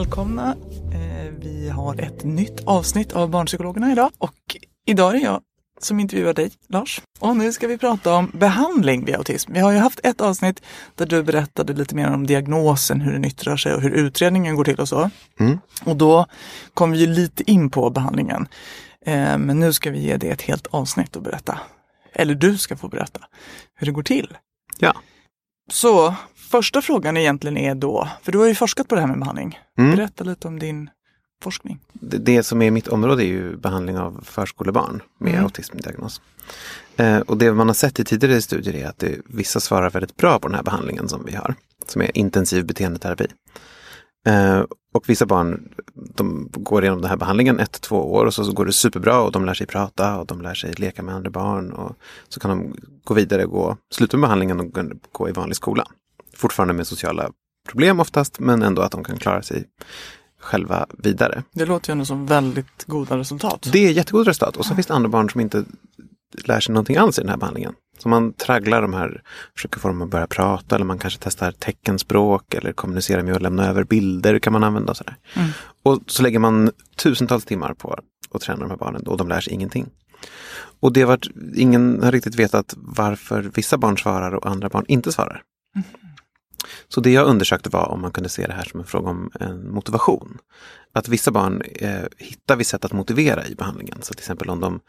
Välkomna. Eh, Vi har ett nytt avsnitt av Barnpsykologerna idag och idag är det jag som intervjuar dig, Lars. Och nu ska vi prata om behandling vid autism. Vi har ju haft ett avsnitt där du berättade lite mer om diagnosen, hur den yttrar sig och hur utredningen går till och så. Och då kom vi ju lite in på behandlingen. Eh, Men nu ska vi ge dig ett helt avsnitt att berätta. Eller du ska få berätta hur det går till. Ja. Så första frågan egentligen är då, för du har ju forskat på det här med behandling. Mm. Berätta lite om din forskning. Det, det som är mitt område är ju behandling av förskolebarn med Mm. autismdiagnos. Eh, och det man har sett i tidigare studier är att det, vissa svarar väldigt bra på den här behandlingen som vi har, som är intensiv beteendeterapi. Eh, och vissa barn de går igenom den här behandlingen ett, två år och så, så går det superbra och de lär sig prata och de lär sig leka med andra barn. Och så kan de gå vidare, gå, sluta med behandlingen och gå- gå i vanlig skola. Fortfarande med sociala problem oftast, men ändå att de kan klara sig själva vidare. Det låter ju ändå som väldigt goda resultat. Det är jättegod resultat. Och så finns det andra barn som inte lär sig någonting alls i den här behandlingen. Så man tragglar de här, försöker få dem att börja prata eller man kanske testar teckenspråk eller kommunicerar med att lämna över bilder kan man använda. Och, sådär. och så lägger man tusentals timmar på att träna de här barnen och de lär sig ingenting. Och det har varit, ingen har riktigt vetat varför vissa barn svarar och andra barn inte svarar. Så det jag undersökte var om man kunde se det här som en fråga om en motivation. Att vissa barn eh, hittar vi sätt att motivera i behandlingen. Så till exempel om de,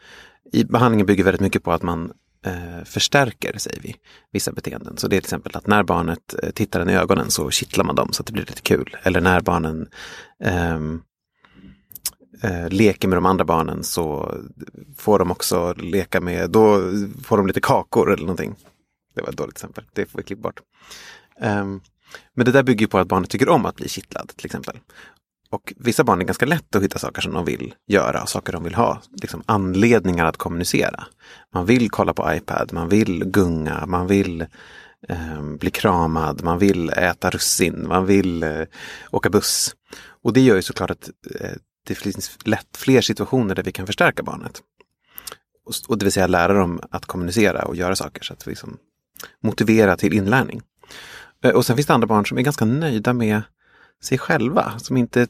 i behandlingen bygger väldigt mycket på att man eh, förstärker, säger vi, vissa beteenden. Så det är till exempel att när barnet eh, tittar en i ögonen så kittlar man dem så att det blir lite kul. Eller när barnen ehm, eh, leker med de andra barnen så får de också leka med, då får de lite kakor eller någonting. Det var ett dåligt exempel, det får vi klippa bort. Ehm, men det där bygger på att barnet tycker om att bli kittlad till exempel. Och vissa barn är ganska lätt att hitta saker som de vill göra, saker de vill ha, liksom anledningar att kommunicera. Man vill kolla på iPad, man vill gunga, man vill eh, bli kramad, man vill äta russin, man vill eh, åka buss. Och det gör ju såklart att eh, det finns lätt fler situationer där vi kan förstärka barnet. Och, och det vill säga lära dem att kommunicera och göra saker så att vi liksom motivera till inlärning. Eh, och sen finns det andra barn som är ganska nöjda med sig själva. Som inte,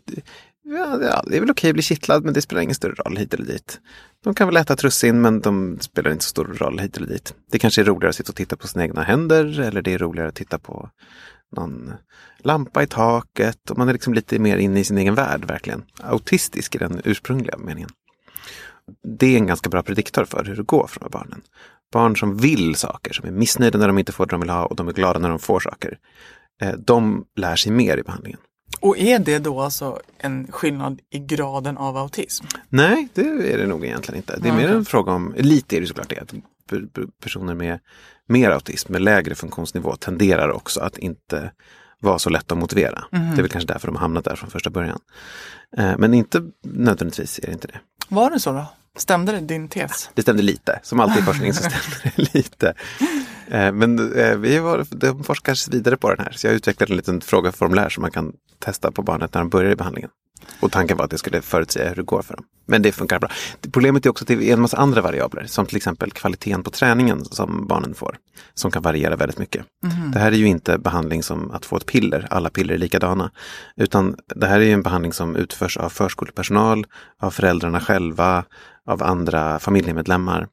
ja, det är väl okej att bli kittlad men det spelar ingen större roll hit eller dit. De kan väl äta trussin men de spelar inte så stor roll hit eller dit. Det kanske är roligare att sitta och titta på sina egna händer eller det är roligare att titta på någon lampa i taket. Och man är liksom lite mer inne i sin egen värld verkligen. Autistisk i den ursprungliga meningen. Det är en ganska bra prediktor för hur det går för de här barnen. Barn som vill saker, som är missnöjda när de inte får det de vill ha och de är glada när de får saker. eh, De lär sig mer i behandlingen. Och är det då alltså en skillnad i graden av autism? Nej, det är det nog egentligen inte. Det är mer en fråga om, lite är det såklart det, att per- per- personer med mer autism, med lägre funktionsnivå tenderar också att inte vara så lätt att motivera. Det är väl kanske därför de hamnat där från första början. Eh, Men inte nödvändigtvis är det inte det. Var det så då? Stämde det din tes? Det stämde lite, som alltid i forskning så stämde det lite. Eh, Men eh, vi var, de forskar vidare på den här, så jag utvecklade en liten frågeformulär som man kan testa på barnet när de börjar i behandlingen. Och tanken var att det skulle förutsäga hur det går för dem. Men det funkar bra. Problemet är också att det är en massa andra variabler, som till exempel kvaliteten på träningen som barnen får, som kan variera väldigt mycket. Det här är ju inte behandling som att få ett piller, alla piller är likadana, utan det här är ju en behandling som utförs av förskolepersonal, av föräldrarna själva, av andra familjemedlemmar.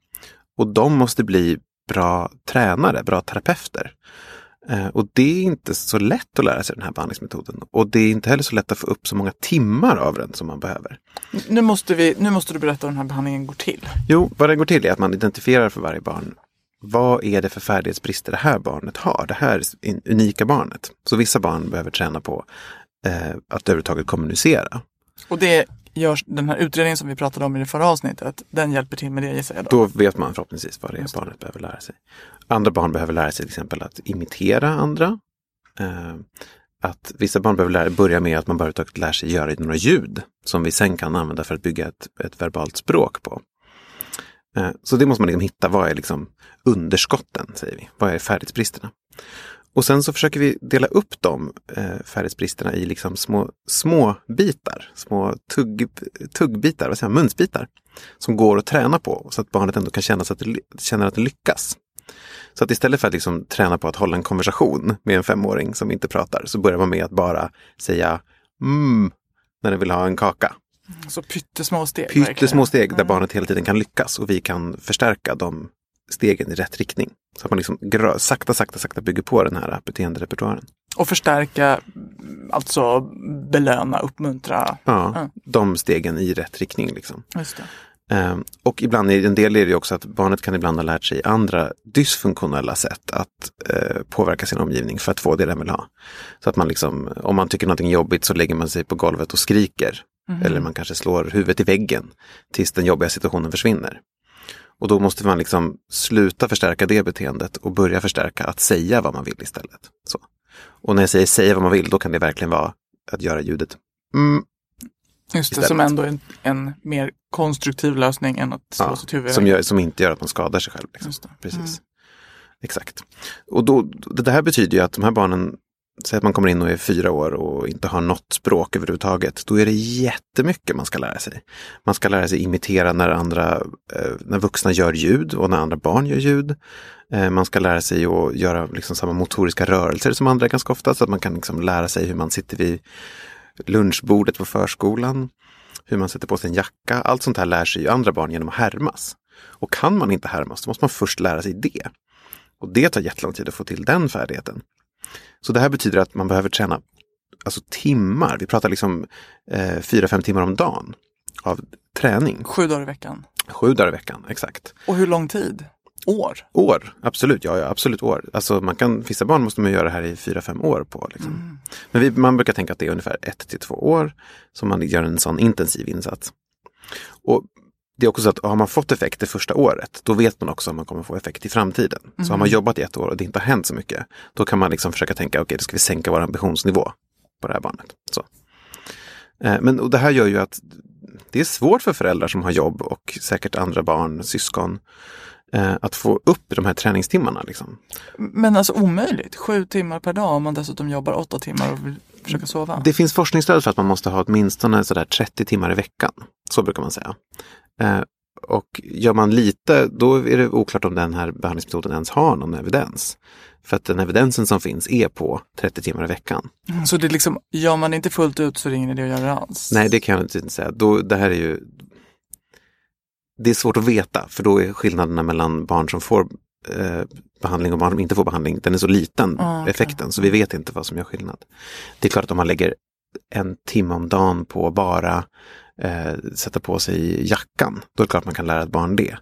Och de måste bli bra tränare, bra terapeuter. Eh, Och det är inte så lätt att lära sig den här behandlingsmetoden. Och det är inte heller så lätt att få upp så många timmar av den som man behöver. Nu måste, vi, nu måste du berätta hur den här behandlingen går till. Jo, vad det går till är att man identifierar för varje barn vad är det för färdighetsbrister det här barnet har, det här unika barnet. Så vissa barn behöver träna på eh, att överhuvudtaget kommunicera. Och det görs, den här utredningen som vi pratade om i det förra avsnittet, den hjälper till med det gissar jag då. Då vet man förhoppningsvis vad det är barnet behöver lära sig. Andra barn behöver lära sig till exempel att imitera andra. Eh, att vissa barn behöver lära, börja med att man bara lär sig göra några ljud som vi sen kan använda för att bygga ett, ett verbalt språk på. Eh, så det måste man liksom hitta, vad är liksom underskotten, säger vi. Vad är färdighetsbristerna? Och sen så försöker vi dela upp de eh, färdighetsbristerna i liksom små, små bitar, små tugg, tuggbitar, vad säger man, munsbitar. Som går att träna på så att barnet ändå kan känna, att det, känner att det lyckas. Så att istället för att liksom träna på att hålla en konversation med en femåring som inte pratar så börjar man med att bara säga mm när den vill ha en kaka. Så pyttesmå steg. Pyttesmå steg där barnet hela tiden kan lyckas och vi kan förstärka de stegen i rätt riktning. Så att man liksom sakta, sakta, sakta bygger på den här beteenderepertoaren. Och förstärka, alltså belöna, uppmuntra. Ja, Ja. de stegen i rätt riktning. Liksom. Ehm, och ibland, en del är det också att barnet kan ibland ha lärt sig andra dysfunktionella sätt att eh, påverka sin omgivning för att få det den vill ha. Så att man liksom, om man tycker någonting är jobbigt så lägger man sig på golvet och skriker. Eller man kanske slår huvudet i väggen tills den jobbiga situationen försvinner. Och då måste man liksom sluta förstärka det beteendet och börja förstärka att säga vad man vill istället. Så. Och när jag säger säga vad man vill, då kan det verkligen vara att göra ljudet mm, Just det, Istället. som ändå är en, en mer konstruktiv lösning än att slå Ja, sitt huvud som, gör, som inte gör att man skadar sig själv. Liksom. Precis. Mm. Exakt. Och då, det här betyder ju att de här barnen, säg att man kommer in och är fyra år och inte har något språk överhuvudtaget, då är det jättemycket man ska lära sig. Man ska lära sig imitera när, andra, eh, när vuxna gör ljud och när andra barn gör ljud. Eh, man ska lära sig att göra liksom samma motoriska rörelser som andra ganska ofta, så att man kan liksom lära sig hur man sitter vid lunchbordet på förskolan, hur man sätter på sig en jacka. Allt sånt här lär sig ju andra barn genom att härmas. Och kan man inte härmas, då måste man först lära sig det. Och det tar jättelång tid att få till den färdigheten. Så det här betyder att man behöver träna alltså timmar. Vi pratar liksom eh, fyra, fem timmar om dagen av träning. Sju dagar i veckan. Sju dagar i veckan, exakt. Och hur lång tid? År? År, absolut. Ja, ja absolut år. Alltså man kan, vissa barn måste man göra det här i fyra, fem år på. Liksom. Men vi, man brukar tänka att det är ungefär ett till två år som man gör en sån intensiv insats. Och det är också så att har man fått effekt det första året, då vet man också om man kommer få effekt i framtiden. Så har man jobbat i ett år och det inte har hänt så mycket, då kan man liksom försöka tänka, okej, då ska vi sänka vår ambitionsnivå på det här barnet. Så. Eh, Men och det här gör ju att det är svårt för föräldrar som har jobb och säkert andra barn, syskon, eh, att få upp de här träningstimmarna. Liksom. Men alltså omöjligt. Sju timmar per dag om man dessutom jobbar åtta timmar och vill försöka sova. Det finns forskningsstöd för att man måste ha åtminstone sådär 30 timmar i veckan. Så brukar man säga. Eh, och gör man lite, då är det oklart om den här behandlingsmetoden ens har någon evidens. För att den evidensen som finns är på 30 timmar i veckan. Så det är liksom, gör man inte fullt ut så är det ingen idé att göra alls. Nej, det kan jag inte säga. Då, det här är ju... Det är svårt att veta, för då är skillnaderna mellan barn som får eh, behandling och barn som inte får behandling, den är så liten, Ah, okej. effekten, så vi vet inte vad som gör skillnad. Det är klart att om man lägger en timme om dagen på bara eh, sätta på sig jackan, då är det klart man kan lära ett barn det.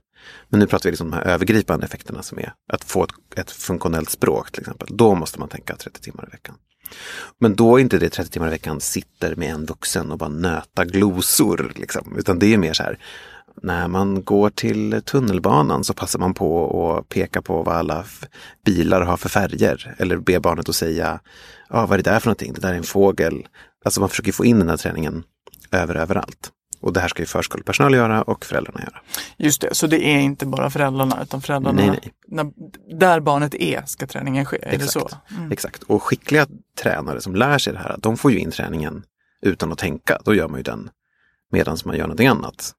Men nu pratar vi liksom om de här övergripande effekterna som är att få ett, ett funktionellt språk till exempel. Då måste man tänka 30 timmar i veckan. Men då är inte det 30 timmar i veckan sitter med en vuxen och bara nöta glosor. Liksom. Utan det är mer så här, när man går till tunnelbanan så passar man på att peka på vad alla bilar har för färger. Eller be barnet att säga, ah, vad är det där för någonting? Det där är en fågel. Alltså man försöker få in den här träningen över överallt. Och det här ska ju förskolepersonal göra och föräldrarna göra. Just det, så det är inte bara föräldrarna utan föräldrarna, Nej, nej. När, där barnet är ska träningen ske, är det så? Exakt. Exakt. Och skickliga tränare som lär sig det här, de får ju in träningen utan att tänka, då gör man ju den medan man gör någonting annat.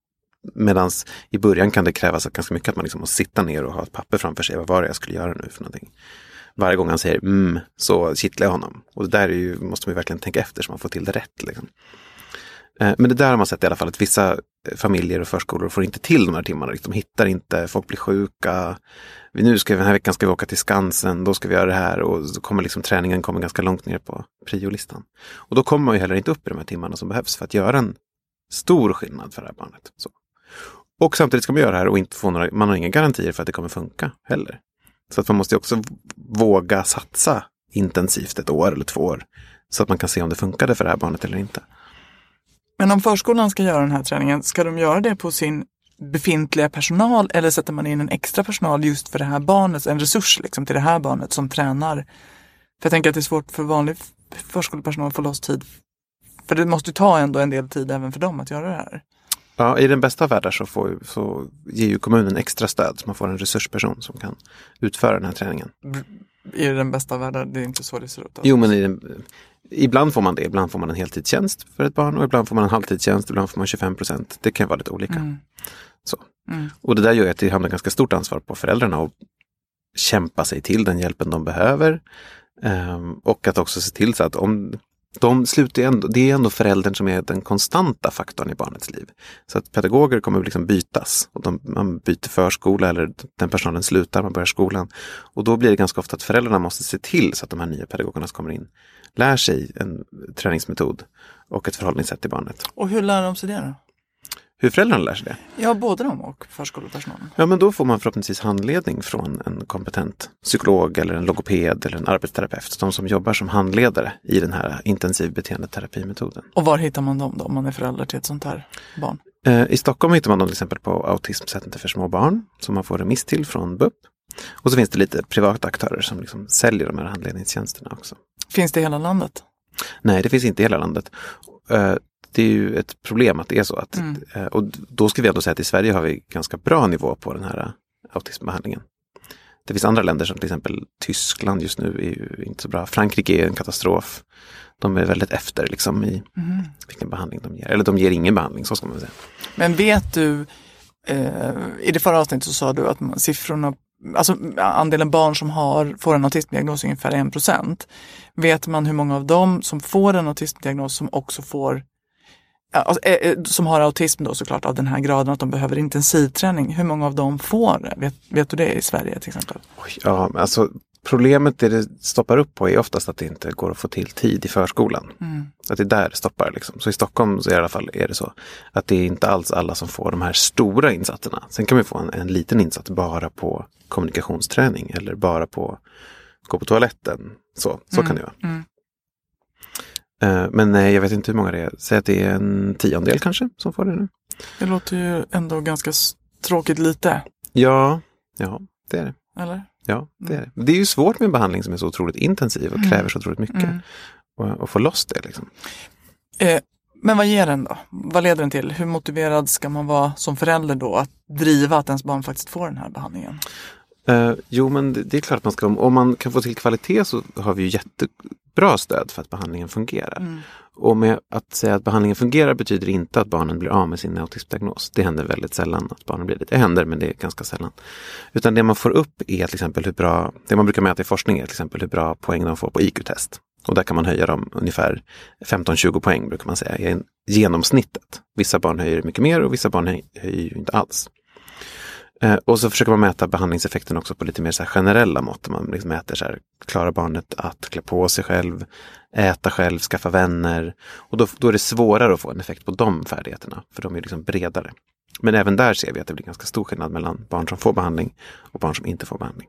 Medan i början kan det krävas ganska mycket att man liksom måste sitta ner och ha ett papper framför sig. Vad var det jag skulle göra nu för någonting? Varje gång han säger mm, så kittlar jag honom. Och det där är ju, måste man ju verkligen tänka efter så man får till det rätt. Liksom. Eh, men det där har man sett i alla fall att vissa familjer och förskolor får inte till de här timmarna. De hittar inte, folk blir sjuka. Vi- Nu ska vi, den här veckan ska vi åka till Skansen, då ska vi göra det här och så kommer liksom träningen kommer ganska långt ner på priolistan. Och då kommer man ju heller inte upp i de här timmarna som behövs för att göra en stor skillnad för det här barnet. Så. Och samtidigt ska man göra det här och inte få några, man har inga garantier för att det kommer funka heller. Så att man måste också våga satsa intensivt ett år eller två år. Så att man kan se om det funkade för det här barnet eller inte. Men om förskolan ska göra den här träningen, ska de göra det på sin befintliga personal eller sätter man in en extra personal just för det här barnet, en resurs liksom till det här barnet som tränar? För jag tänker att det är svårt för vanlig förskolepersonal att få loss tid. För det måste ju ta ändå en del tid även för dem att göra det här. Ja, I den bästa av världar så, får, så ger ju kommunen extra stöd så man får en resursperson som kan utföra den här träningen. I den bästa av världar, det är inte så det ser ut. Jo, men i den, ibland får man det. Ibland får man en heltidstjänst för ett barn och ibland får man en halvtidstjänst. Ibland får man 25 procent. Det kan vara lite olika. Mm. Så. Mm. Och det där gör att det hamnar ganska stort ansvar på föräldrarna att kämpa sig till den hjälpen de behöver. Ehm, och att också se till så att om de slutar ändå, det är ändå föräldern som är den konstanta faktorn i barnets liv. Så att pedagoger kommer liksom bytas. Och de, man byter förskola eller den personen slutar, man börjar skolan. Och då blir det ganska ofta att föräldrarna måste se till så att de här nya pedagogerna som kommer in lär sig en träningsmetod och ett förhållningssätt till barnet. Och hur lär de sig det då? Hur föräldrarna lär sig det? Ja, både de och förskolepersonalen. Ja, men då får man förhoppningsvis handledning från en kompetent psykolog eller en logoped eller en arbetsterapeut. De som jobbar som handledare i den här intensiv beteendeterapimetoden. Och var hittar man dem då om man är förälder till ett sånt här barn? Eh, I Stockholm hittar man dem till exempel på Autismcenter för små barn som man får remiss till från BUP. Och så finns det lite privata aktörer som liksom säljer de här handledningstjänsterna också. Finns det i hela landet? Nej, det finns inte i hela landet. Det är ju ett problem att det är så. Att, Mm. eh, Och då ska vi ändå säga att i Sverige har vi ganska bra nivå på den här eh, autismbehandlingen. Det finns andra länder som till exempel Tyskland just nu är ju inte så bra. Frankrike är en katastrof. De är väldigt efter liksom i Mm. vilken behandling de ger. Eller de ger ingen behandling, så ska man säga. Men vet du, eh, i det förra avsnittet så sa du att man, siffrorna, alltså andelen barn som har, får en autismdiagnos är ungefär 1 procent. Vet man hur många av dem som får en autismdiagnos som också får alltså, eh, eh, som har autism då såklart av den här graden att de behöver intensivträning. Hur många av dem får det? Vet, vet du det i Sverige till exempel? Ja, alltså problemet det det stoppar upp på är oftast att det inte går att få till tid i förskolan. Att det är där det stoppar. Liksom. Så i Stockholm så i alla fall är det så att det är inte alls alla som får de här stora insatserna. Sen kan man få en, en liten insats bara på kommunikationsträning eller bara på gå på toaletten. Så, så kan det vara. mm. Eh, Men nej, jag vet inte hur många det är. Säg att det är en tiondel kanske som får det nu. Det låter ju ändå ganska tråkigt lite, Ja, ja det är det. eller? Ja, det är det. Det är ju svårt med en behandling som är så otroligt intensiv och kräver så otroligt mycket. Mm. Och, och få loss det liksom. Eh, men vad ger den då? Vad leder den till? Hur motiverad ska man vara som förälder då att driva att ens barn faktiskt får den här behandlingen? Eh, jo, men det, det är klart att man ska, om man kan få till kvalitet så har vi ju jättebra stöd för att behandlingen fungerar. Och med att säga att behandlingen fungerar betyder inte att barnen blir av med sin autismdiagnos. Det händer väldigt sällan att barnen blir det. Det händer, men det är ganska sällan. Utan det man får upp är till exempel hur bra, det man brukar mäta i forskning är till exempel hur bra poäng de får på IQ-test. Och där kan man höja dem ungefär 15-20 poäng brukar man säga, i genomsnittet. Vissa barn höjer mycket mer och vissa barn höj- höjer inte alls. Eh, och så försöker man mäta behandlingseffekten också på lite mer så generella mått. Man liksom mäter så här, klarar barnet att klä på sig själv, äta själv, skaffa vänner. Och då, då är det svårare att få en effekt på de färdigheterna, för de är liksom bredare. Men även där ser vi att det blir ganska stor skillnad mellan barn som får behandling och barn som inte får behandling.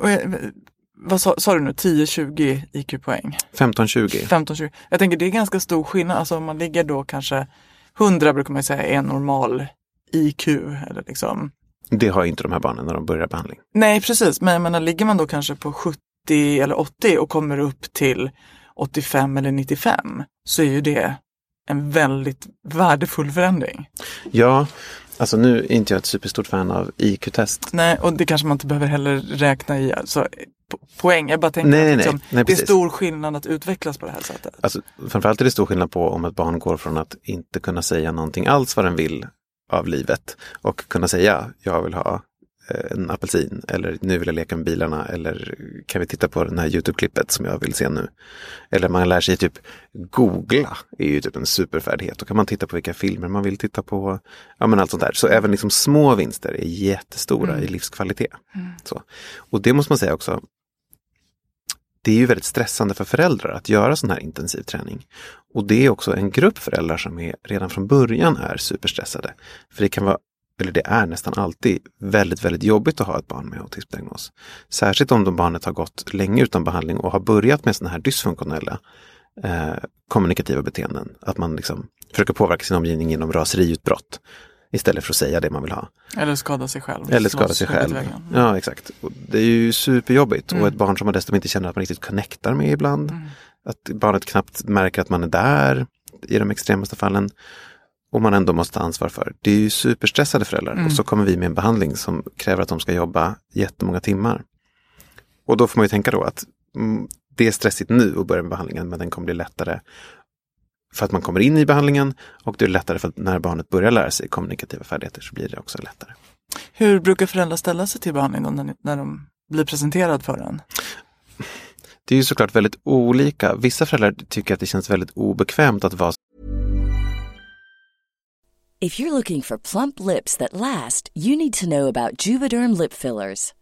Och, eh, vad sa, sa du nu, 10-20 IQ-poäng? 15-20. 15-20. Jag tänker det är ganska stor skillnad, alltså om man ligger då kanske 100 brukar man säga är normal IQ. Eller liksom. Det har inte de här barnen när de börjar behandling. Nej precis, men jag menar, ligger man då kanske på 70 eller 80 och kommer upp till 85 eller 95 så är ju det en väldigt värdefull förändring. Ja, Alltså nu är inte jag ett superstort fan av IQ-test. Nej, och det kanske man inte behöver heller räkna i alltså, po- poäng. Jag bara tänker Nej, att nej, liksom, nej. Nej, det är stor skillnad att utvecklas på det här sättet. Alltså, framförallt är det stor skillnad på om ett barn går från att inte kunna säga någonting alls vad den vill av livet och kunna säga jag vill ha eh, en apelsin eller nu vill jag leka med bilarna eller kan vi titta på det här Youtube-klippet som jag vill se nu. Eller man lär sig typ googla är ju typ en superfärdighet. Då kan man titta på vilka filmer man vill titta på. Ja men allt sånt där. Så även liksom små vinster är jättestora i livskvalitet. Så. Och det måste man säga också, det är ju väldigt stressande för föräldrar att göra sån här intensiv träning. Och det är också en grupp föräldrar som är, redan från början är superstressade. För det kan vara, eller det är nästan alltid väldigt, väldigt jobbigt att ha ett barn med autismdiagnos. Särskilt om de barnet har gått länge utan behandling och har börjat med såna här dysfunktionella eh, kommunikativa beteenden. Att man liksom försöker påverka sin omgivning genom raseriutbrott istället för att säga det man vill ha. Eller skada sig själv. Eller skada sig själv. väggen. Ja, exakt. Och det är ju superjobbigt. Mm. Och ett barn som man dessutom inte känner att man riktigt connectar med ibland. Att barnet knappt märker att man är där i de extremaste fallen. Och man ändå måste ta ansvar för. Det är ju superstressade föräldrar. Mm. Och så kommer vi med en behandling som kräver att de ska jobba jättemånga timmar. Och då får man ju tänka då att mm, det är stressigt nu att börja med behandlingen men den kommer bli lättare för att man kommer in i behandlingen och det är lättare för att när barnet börjar lära sig kommunikativa färdigheter så blir det också lättare. Hur brukar föräldrar ställa sig till behandling då, när, ni- när de blir presenterad för den? Det är ju såklart väldigt olika. Vissa föräldrar tycker att det känns väldigt obekvämt att vara If you're looking for plump lips that last, you need to know about Juvederm lip fillers.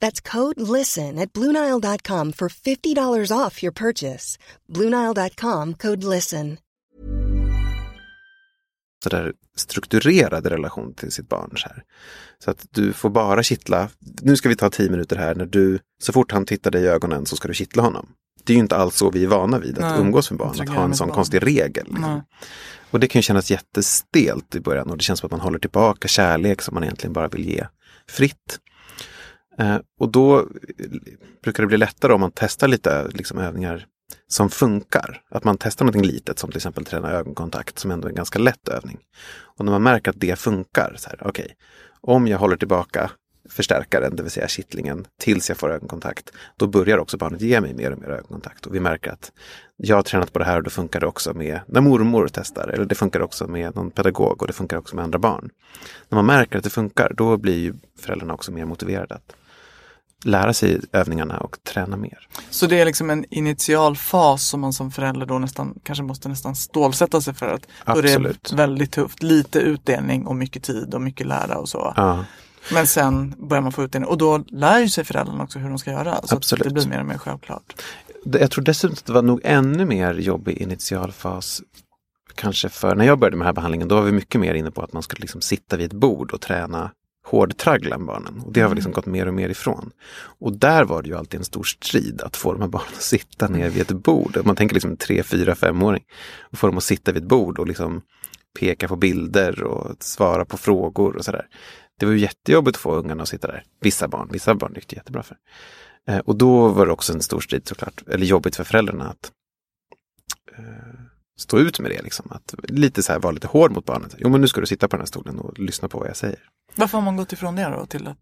That's code LISTEN at Bluenile.com for $50 off your purchase. Bluenile.com code LISTEN. sådär strukturerad relation till sitt barn. Så, här. så att du får bara kittla, nu ska vi ta tio minuter här, när du, så fort han tittar dig i ögonen så ska du kittla honom. Det är ju inte alls så vi är vana vid att Nej, umgås med barn, att ha en sån barn. konstig regel. Liksom. Och det kan ju kännas jättestelt i början och det känns som att man håller tillbaka kärlek som man egentligen bara vill ge fritt. Eh, och då eh, brukar det bli lättare om man testar lite liksom, övningar som funkar. Att man testar någonting litet som till exempel träna ögonkontakt som ändå är en ganska lätt övning. Och när man märker att det funkar, så här, okej, om jag håller tillbaka förstärkaren, det vill säga kittlingen, tills jag får ögonkontakt, då börjar också barnet ge mig mer och mer ögonkontakt. Och vi märker att jag har tränat på det här och då funkar det också med när mormor testar, eller det funkar också med någon pedagog och det funkar också med andra barn. När man märker att det funkar, då blir ju föräldrarna också mer motiverade att lära sig övningarna och träna mer. Så det är liksom en initial fas som man som förälder då nästan kanske måste nästan stålsätta sig för att då är Absolut. det väldigt tufft. Lite utdelning och mycket tid och mycket lära och så. Ja, Men sen börjar man få ut det och då lär ju sig föräldrarna också hur de ska göra. Så Absolut. att det blir mer och mer självklart. Jag tror dessutom att det var nog ännu mer jobb i initialfas. Kanske för när jag började med den här behandlingen, då var vi mycket mer inne på att man skulle liksom sitta vid ett bord och träna hårdtraggla med barnen. Och det har vi liksom gått mer och mer ifrån. Och där var det ju alltid en stor strid att få de här barnen att sitta ner vid ett bord. Man tänker liksom tre, fyra, femåring. Och få dem att sitta vid ett bord och liksom peka på bilder och svara på frågor och sådär. Det var ju jättejobbigt att få ungarna att sitta där. Vissa barn, vissa barn gick det jättebra för. Eh, och då var det också en stor strid såklart, eller jobbigt för föräldrarna att eh, stå ut med det. Liksom. Att lite så här vara lite hård mot barnet. Jo men nu ska du sitta på den här stolen och lyssna på vad jag säger. Varför har man gått ifrån det då? Till att,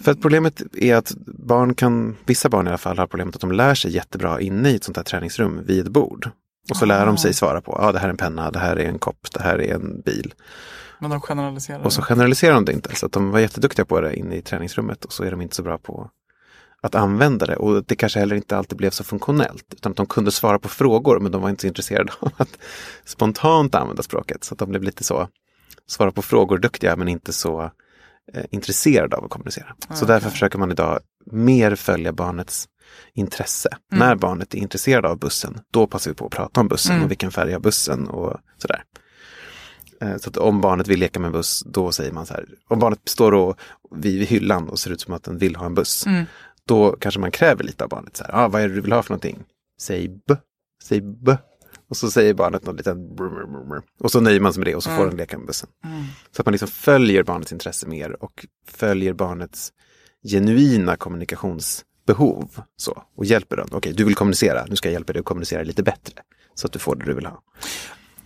För att problemet är att barn kan, vissa barn i alla fall har problemet att de lär sig jättebra inne i ett sånt här träningsrum vid ett bord. Och så lär de sig svara på, ja ah, det här är en penna, det här är en kopp, det här är en bil. men de generaliserar. Och så generaliserar de det inte. Så att de var jätteduktiga på det inne i träningsrummet och så är de inte så bra på att använda det. Och det kanske heller inte alltid blev så funktionellt. Utan att de kunde svara på frågor men de var inte så intresserade av att spontant använda språket. Så att de blev lite så, svara på frågor duktiga men inte så eh, intresserade av att kommunicera. Så därför försöker man idag mer följa barnets intresse. När barnet är intresserad av bussen, då passar vi på att prata om bussen och vilken färg har bussen och sådär. Eh, Så att om barnet vill leka med en buss, då säger man så här. Om barnet står och, vid, hyllan och ser ut som att den vill ha en buss. Då kanske man kräver lite av barnet. Så här, ah, vad är det du vill ha för någonting? Säg b. Säg b. Och så säger barnet något brr. Och så nöjer man sig med det och så får den leka med bussen. Så att man liksom följer barnets intresse mer och följer barnets genuina kommunikationsbehov. Så, och hjälper dem. Okej, du vill kommunicera, nu ska jag hjälpa dig att kommunicera lite bättre. Så att du får det du vill ha.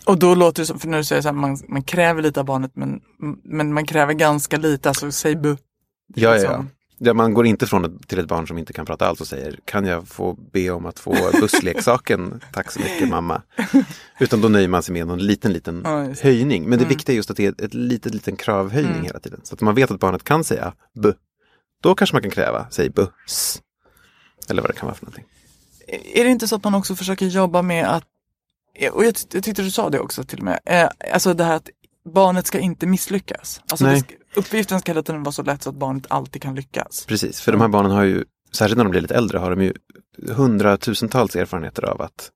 Och då låter det som, för när du säger så här, man, man kräver lite av barnet men, men man kräver ganska lite, alltså säg bu. Ja, ja, ja. Ja. Man går inte från ett, till ett barn som inte kan prata alls och säger kan jag få be om att få bussleksaken? Tack så mycket mamma. Utan då nöjer man sig med någon liten, liten Ja, höjning. Men det viktiga är just att det är ett litet, liten kravhöjning hela tiden. Så att man vet att barnet kan säga bu. Då kanske man kan kräva, säg buss. Eller vad det kan vara för någonting. Är det inte så att man också försöker jobba med att, och jag tyckte du sa det också till och med, eh, alltså det här att barnet ska inte misslyckas. Alltså Nej. det uppgiften ska hela tiden vara så lätt så att barnet alltid kan lyckas. Precis, för de här barnen har ju, särskilt när de blir lite äldre, har de ju hundratusentals erfarenheter av att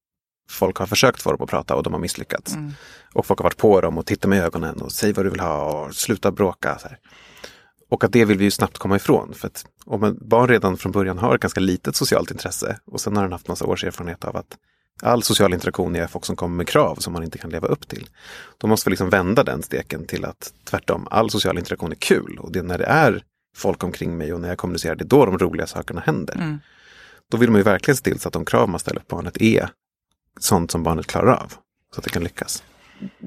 folk har försökt få dem att prata och de har misslyckats. Mm. Och folk har varit på dem och tittat med ögonen och säg vad du vill ha och sluta bråka. Så här. Och att det vill vi ju snabbt komma ifrån. För att om ett barn redan från början har ett ganska litet socialt intresse och sen har den haft massa års erfarenhet av att all social interaktion är folk som kommer med krav som man inte kan leva upp till. Då måste vi liksom vända den steken till att tvärtom, all social interaktion är kul. Och det är när det är folk omkring mig och när jag kommunicerar, det är då de roliga sakerna händer. Mm. Då vill man ju verkligen se till så att de krav man ställer på barnet är sånt som barnet klarar av. Så att det kan lyckas.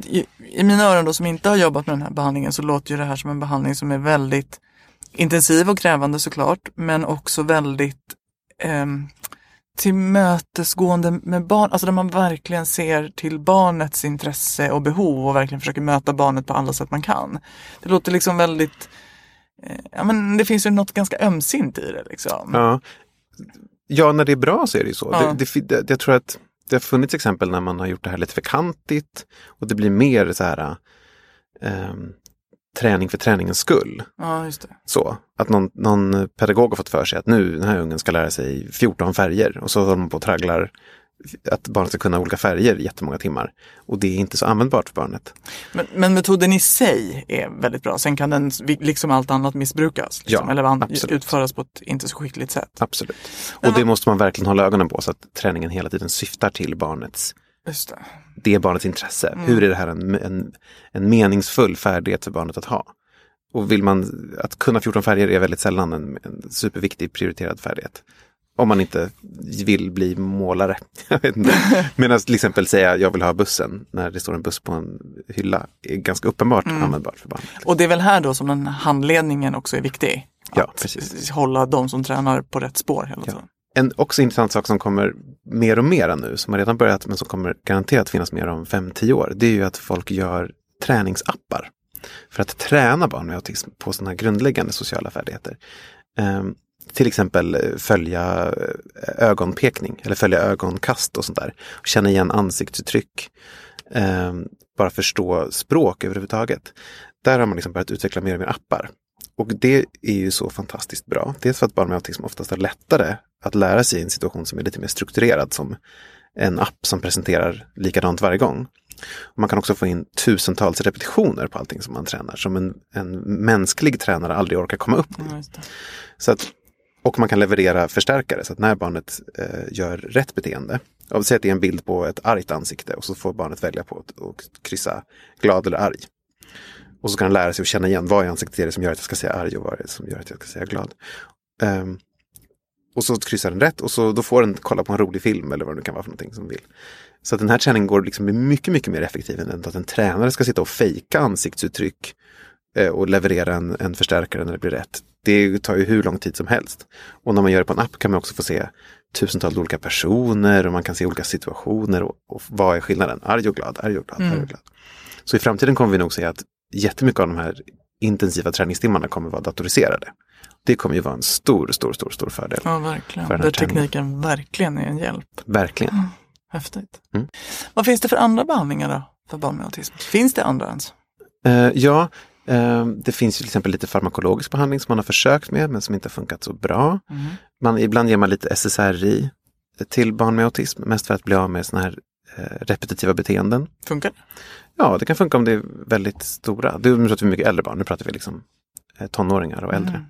I, I mina öron då som inte har jobbat med den här behandlingen så låter ju det här som en behandling som är väldigt intensiv och krävande såklart, men också väldigt ehm, tillmötesgående med barn, alltså där man verkligen ser till barnets intresse och behov och verkligen försöker möta barnet på alla sätt man kan. Det låter liksom väldigt, eh, ja men det finns ju något ganska ömsint i det liksom. Ja. ja, när det är bra så är det ju så. Ja. Det, det, det, jag tror att det har funnits exempel när man har gjort det här lite för kantigt och det blir mer så här ehm, träning för träningens skull. Ja, just det. Så, att någon, någon pedagog har fått för sig att nu den här ungen ska lära sig 14 färger och så håller man på och tragglar att barnet ska kunna olika färger i jättemånga timmar. Och det är inte så användbart för barnet. Men, men metoden i sig är väldigt bra. Sen kan den, liksom allt annat, missbrukas. Liksom, Ja, eller an- absolut. utföras på ett inte så skickligt sätt. Absolut. Och det måste man verkligen hålla ögonen på så att träningen hela tiden syftar till barnets Just det. det är barnets intresse. Hur är det här en, en, en meningsfull färdighet för barnet att ha? Och vill man, att kunna 14 färger är väldigt sällan en, en superviktig prioriterad färdighet. Om man inte vill bli målare. Inte. Medan till exempel säga jag vill ha bussen när det står en buss på en hylla är ganska uppenbart användbart för barnet. Och det är väl här då som den handledningen också är viktig. Ja, att precis. hålla de som tränar på rätt spår hela tiden. En också intressant sak som kommer mer och mer nu, som har redan börjat men som kommer garanterat finnas mer om 5-10 år, det är ju att folk gör träningsappar för att träna barn med autism på sådana här grundläggande sociala färdigheter. Um, till exempel eh, följa eh, ögonpekning eller följa ögonkast och sånt där. Känna igen ansiktsuttryck. Um, bara förstå språk överhuvudtaget. Där har man liksom börjat utveckla mer och mer appar. och det är ju så fantastiskt bra. Dels för att barn med autism oftast har lättare att lära sig i en situation som är lite mer strukturerad som en app som presenterar likadant varje gång. Man kan också få in tusentals repetitioner på allting som man tränar som en, en mänsklig tränare aldrig orkar komma upp i. Så att, och man kan leverera förstärkare så att när barnet eh, gör rätt beteende, och säg att det är en bild på ett argt ansikte och så får barnet välja på att och kryssa glad eller arg. Och så kan han lära sig att känna igen vad i ansiktet är det som gör att jag ska säga arg och vad är det som gör att jag ska säga glad. Um, och så kryssar den rätt och så, då får den kolla på en rolig film eller vad det kan vara för någonting som vill. Så att den här träningen går liksom mycket, mycket mer effektiv än att en tränare ska sitta och fejka ansiktsuttryck eh, och leverera en, en förstärkare när det blir rätt. Det tar ju hur lång tid som helst. Och när man gör det på en app kan man också få se tusentals olika personer och man kan se olika situationer och, och vad är skillnaden? Arg och glad, arg och glad, mm. arg och glad. Så i framtiden kommer vi nog se att jättemycket av de här intensiva träningstimmarna kommer vara datoriserade. Det kommer ju vara en stor, stor, stor, stor fördel. Ja, verkligen. Där tekniken verkligen är en hjälp. Verkligen. Mm. Häftigt. Mm. Vad finns det för andra behandlingar då för barn med autism? Finns det andra ens? Uh, ja, uh, det finns till exempel lite farmakologisk behandling som man har försökt med men som inte har funkat så bra. Mm. Man, ibland ger man lite SSRI till barn med autism, mest för att bli av med sådana här uh, repetitiva beteenden. Funkar det? Ja, det kan funka om det är väldigt stora. Pratar vi mycket äldre barn, nu pratar vi liksom tonåringar och äldre. Mm.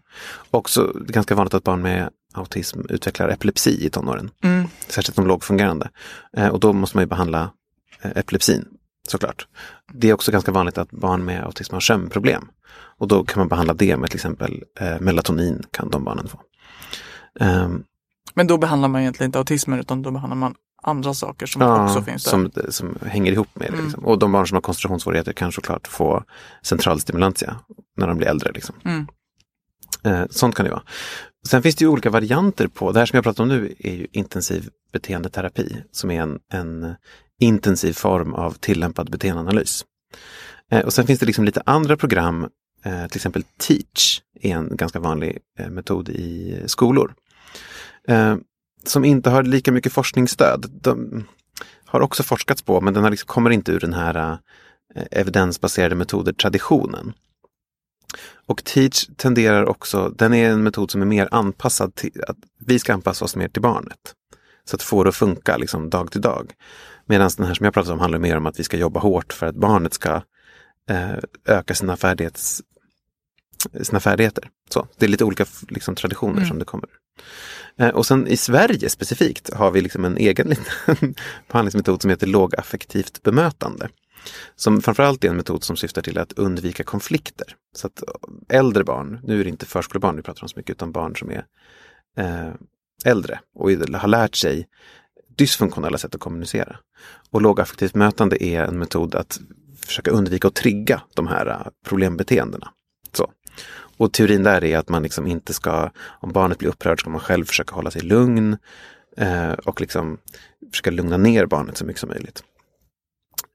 Också det är ganska vanligt att barn med autism utvecklar epilepsi i tonåren. Mm. Särskilt de lågfungerande. Eh, och då måste man ju behandla eh, epilepsin såklart. Det är också ganska vanligt att barn med autism har sömnproblem. Och då kan man behandla det med till exempel eh, melatonin kan de barnen få. Um, Men då behandlar man egentligen inte autismen utan då behandlar man andra saker som ja, också finns där. Som, som hänger ihop med det. Mm. Liksom. Och de barn som har koncentrationssvårigheter kan såklart få centralstimulantia när de blir äldre. Liksom. Mm. Eh, sånt kan det vara. Sen finns det ju olika varianter på, det här som jag pratar om nu är ju intensiv beteendeterapi som är en, en intensiv form av tillämpad beteendeanalys. Eh, och sen finns det liksom lite andra program, eh, till exempel Teach är en ganska vanlig eh, metod i skolor. Som inte har lika mycket forskningsstöd. De har också forskats på men den har liksom, kommer inte ur den här eh, evidensbaserade metoder-traditionen. Och Teach tenderar också, den är en metod som är mer anpassad till att vi ska anpassa oss mer till barnet. Så att få det att funka liksom dag till dag. Medan den här som jag pratat om handlar mer om att vi ska jobba hårt för att barnet ska eh, öka sina, färdighets, sina färdigheter. Så, det är lite olika liksom, traditioner mm. som det kommer. Eh, och sen i Sverige specifikt har vi liksom en egen liten behandlingsmetod som heter lågaffektivt bemötande. Som framförallt är en metod som syftar till att undvika konflikter. Så att äldre barn, nu är det inte förskolebarn vi pratar om så mycket, utan barn som är eh, äldre och har lärt sig dysfunktionella sätt att kommunicera. Och lågaffektivt mötande är en metod att försöka undvika att trigga de här problembeteendena. Och teorin där är att man liksom inte ska, om barnet blir upprört ska man själv försöka hålla sig lugn eh, och liksom försöka lugna ner barnet så mycket som möjligt.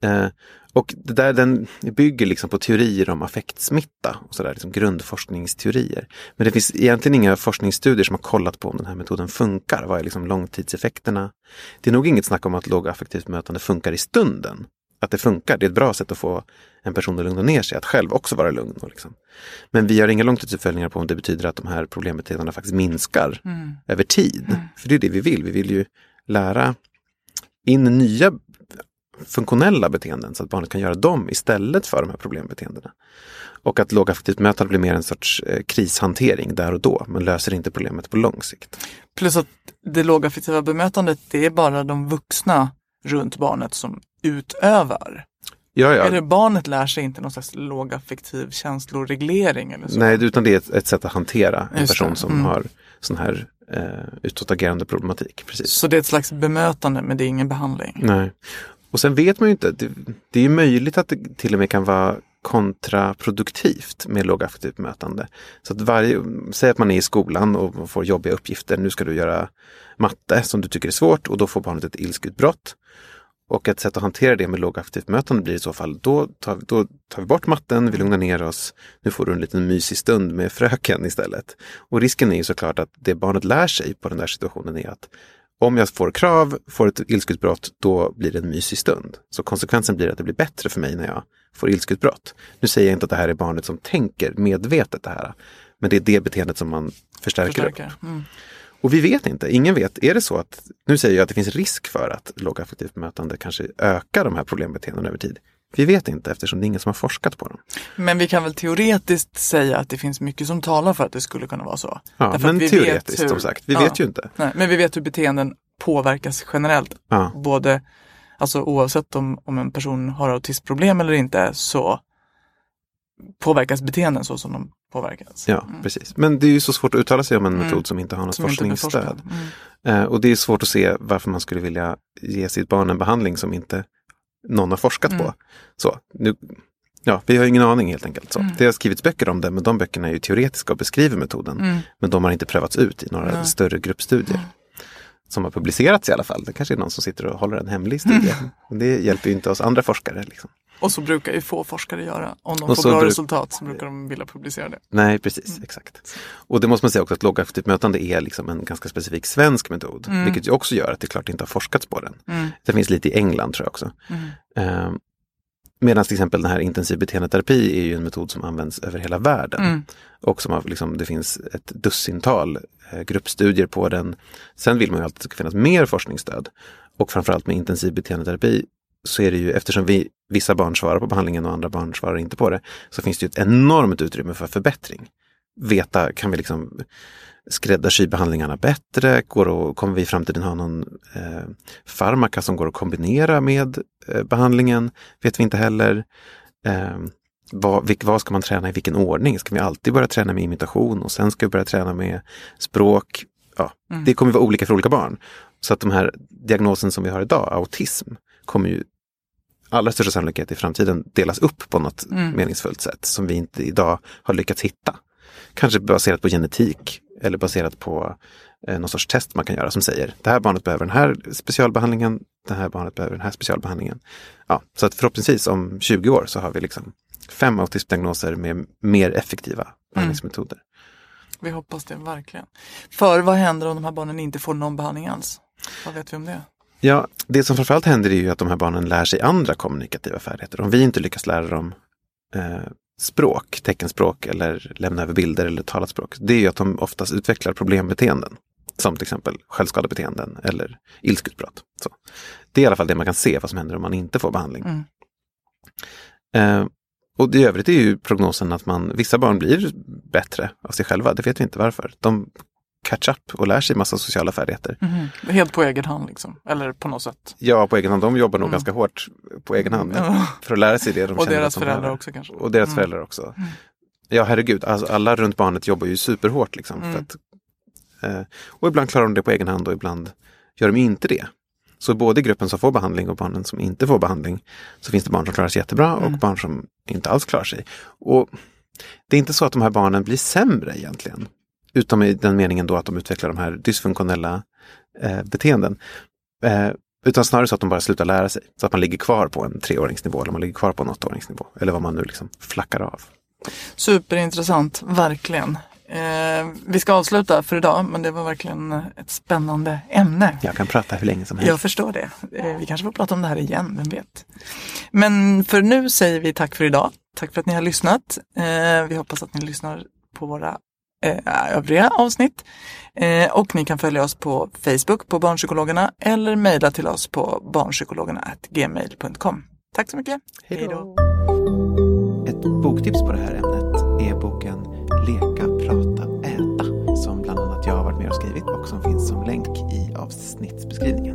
Eh, och det där, den bygger liksom på teorier om affektsmitta, och så där, liksom grundforskningsteorier. Men det finns egentligen inga forskningsstudier som har kollat på om den här metoden funkar. Vad är liksom långtidseffekterna? Det är nog inget snack om att lågaffektivt mötande funkar i stunden. Att det funkar, det är ett bra sätt att få en person att lugna ner sig, att själv också vara lugn. Och liksom. Men vi gör inga långtidsuppföljningar på om det betyder att de här problembeteendena faktiskt minskar mm. över tid. Mm. För det är det vi vill, vi vill ju lära in nya funktionella beteenden så att barnet kan göra dem istället för de här problembeteendena. Och att lågaffektivt mötande blir mer en sorts eh, krishantering där och då, men löser inte problemet på lång sikt. Plus att det lågaffektiva bemötandet, det är bara de vuxna runt barnet som utövar. Ja, ja. Eller barnet lär sig inte någon slags lågaffektiv känsloreglering eller så? Nej, utan det är ett, ett sätt att hantera en Just person det. som mm. har sån här eh, utåtagerande problematik. Precis. Så det är ett slags bemötande men det är ingen behandling? Nej. Och sen vet man ju inte, det, det är möjligt att det till och med kan vara kontraproduktivt med lågaffektivt bemötande. Så att varje, säg att man är i skolan och får jobbiga uppgifter, nu ska du göra matte som du tycker är svårt och då får barnet ett ilskutbrott. Och ett sätt att hantera det med lågaktivt bemötande blir i så fall, då tar, då tar vi bort matten, vi lugnar ner oss, nu får du en liten mysig stund med fröken istället. Och risken är ju såklart att det barnet lär sig på den där situationen är att om jag får krav, får ett ilskutbrott, då blir det en mysig stund. Så konsekvensen blir att det blir bättre för mig när jag får ilskutbrott. Nu säger jag inte att det här är barnet som tänker medvetet det här. Men det är det beteendet som man förstärker, Förstärker. upp. Mm. Och vi vet inte, ingen vet. Är det så att, nu säger jag att det finns risk för att lågaffektivt bemötande kanske ökar de här problembeteendena över tid. Vi vet inte eftersom det är ingen som har forskat på dem. Men vi kan väl teoretiskt säga att det finns mycket som talar för att det skulle kunna vara så. Ja, men teoretiskt hur- som sagt, vi Ja. vet ju inte. Nej, men vi vet hur beteenden påverkas generellt. Ja. Både, alltså oavsett om, om en person har autismproblem eller inte så påverkas beteenden så som de påverkas. Ja, precis. Men det är ju så svårt att uttala sig om en Mm. metod som inte har något Som forskningsstöd. Mm. Eh, och det är svårt att se varför man skulle vilja ge sitt barn en behandling som inte någon har forskat Mm. på. Så, nu, ja, vi har ingen aning helt enkelt. Så. Mm. Det har skrivits böcker om det, men de böckerna är ju teoretiska och beskriver metoden. Mm. Men de har inte prövats ut i några större gruppstudier. Som har publicerats i alla fall. Det kanske är någon som sitter och håller en hemlig studie. Mm. Det hjälper ju inte oss andra forskare. Liksom. Och så brukar ju få forskare göra. Om de Och får bra bruk- resultat så brukar de vilja publicera det. Nej, precis. Mm. Exakt. Och det måste man säga också att lågaffektivt mötande är liksom en ganska specifik svensk metod. Mm. Vilket ju också gör att det klart inte har forskats på den. Mm. Det finns lite i England tror jag också. Mm. Eh, Medan till exempel den här intensiv beteendeterapi är ju en metod som används över hela världen. Mm. Och som har, liksom, det finns ett dussintal eh, gruppstudier på den. Sen vill man ju alltid att det ska finnas mer forskningsstöd. Och framförallt med intensiv beteendeterapi så är det ju eftersom vi, vissa barn svarar på behandlingen och andra barn svarar inte på det. Så finns det ju ett enormt utrymme för förbättring. Veta, kan vi liksom skräddarsy behandlingarna bättre? Går och, kommer vi i framtiden ha någon eh, farmaka som går att kombinera med eh, behandlingen? Vet vi inte heller. Eh, vad, vilk, vad ska man träna i vilken ordning? Ska vi alltid börja träna med imitation och sen ska vi börja träna med språk? Ja, Det kommer vara olika för olika barn. Så att de här diagnosen som vi har idag, autism, kommer ju allra största sannolikhet i framtiden delas upp på något Mm. meningsfullt sätt som vi inte idag har lyckats hitta. Kanske baserat på genetik eller baserat på eh, någon sorts test man kan göra som säger det här barnet behöver den här specialbehandlingen, det här barnet behöver den här specialbehandlingen. Ja, så att förhoppningsvis om 20 år så har vi liksom fem autismdiagnoser med mer effektiva behandlingsmetoder. Vi hoppas det verkligen. För vad händer om de här barnen inte får någon behandling alls? Vad vet vi om det? Ja, det som framförallt händer är ju att de här barnen lär sig andra kommunikativa färdigheter. Om vi inte lyckas lära dem eh, språk, teckenspråk eller lämna över bilder eller talat språk. Det är ju att de oftast utvecklar problembeteenden. Som till exempel självskadebeteenden eller ilskutbrott. Så. Det är i alla fall det man kan se vad som händer om man inte får behandling. Mm. Eh, och i övrigt är ju prognosen att man, vissa barn blir bättre av sig själva. Det vet vi inte varför. De catch up och lär sig massa sociala färdigheter. Mhm. Helt på egen hand liksom. Eller på något sätt. Ja, på egen hand. De jobbar nog ganska hårt på egen hand Mm. För att lära sig det de Och känner deras de föräldrar också kanske. Och deras Mm. föräldrar också. Ja, herregud. Alltså, alla runt barnet jobbar ju superhårt. Liksom, för Mm. att, eh, och ibland klarar de det på egen hand och ibland gör de inte det. Så både gruppen som får behandling och barnen som inte får behandling så finns det barn som klarar sig jättebra och Mm. barn som inte alls klarar sig. Och Det är inte så att de här barnen blir sämre egentligen. Utom i den meningen då att de utvecklar de här dysfunktionella eh, beteenden. Eh, utan snarare så att de bara slutar lära sig. Så att man ligger kvar på en treåringsnivå eller man ligger kvar på en åttaåringsnivå. Eller vad man nu liksom flackar av. Superintressant, verkligen. Eh, vi ska avsluta för idag, men det var verkligen ett spännande ämne. Jag kan prata hur länge som helst. Jag förstår det. Eh, vi kanske får prata om det här igen, vem vet. Men för nu säger vi tack för idag. Tack för att ni har lyssnat. Eh, vi hoppas att ni lyssnar på våra eh, övriga avsnitt. Eh, och ni kan följa oss på Facebook på Barnpsykologerna eller mejla till oss på barnpsykologerna.gmail.com. Tack så mycket. Hej då. Ett boktips på det här ämnet är boken Leka, prata, äta som bland annat jag har varit med och skrivit och som finns som länk i avsnittsbeskrivningen.